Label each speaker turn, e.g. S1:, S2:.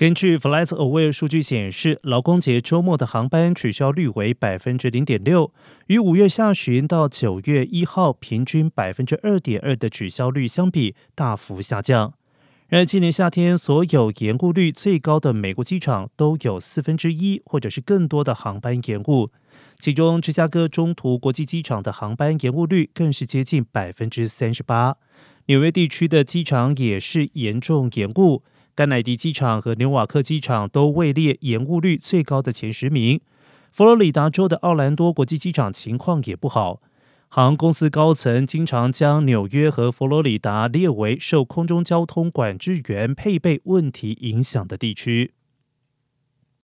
S1: 根据 FlightAware 数据显示，劳工节周末的航班取消率为百分之零点六，与五月下旬到九月一号平均百分之二点二的取消率相比，大幅下降。然而，今年夏天所有延误率最高的美国机场都有四分之一或者是更多的航班延误，其中芝加哥中途国际机场的航班延误率更是接近百分之三十八。纽约地区的机场也是严重延误。甘乃迪机场和纽瓦克机场都位列延误率最高的前十名。佛罗里达州的奥兰多国际机场情况也不好，航空公司高层经常将纽约和佛罗里达列为受空中交通管制员配备问题影响的地区。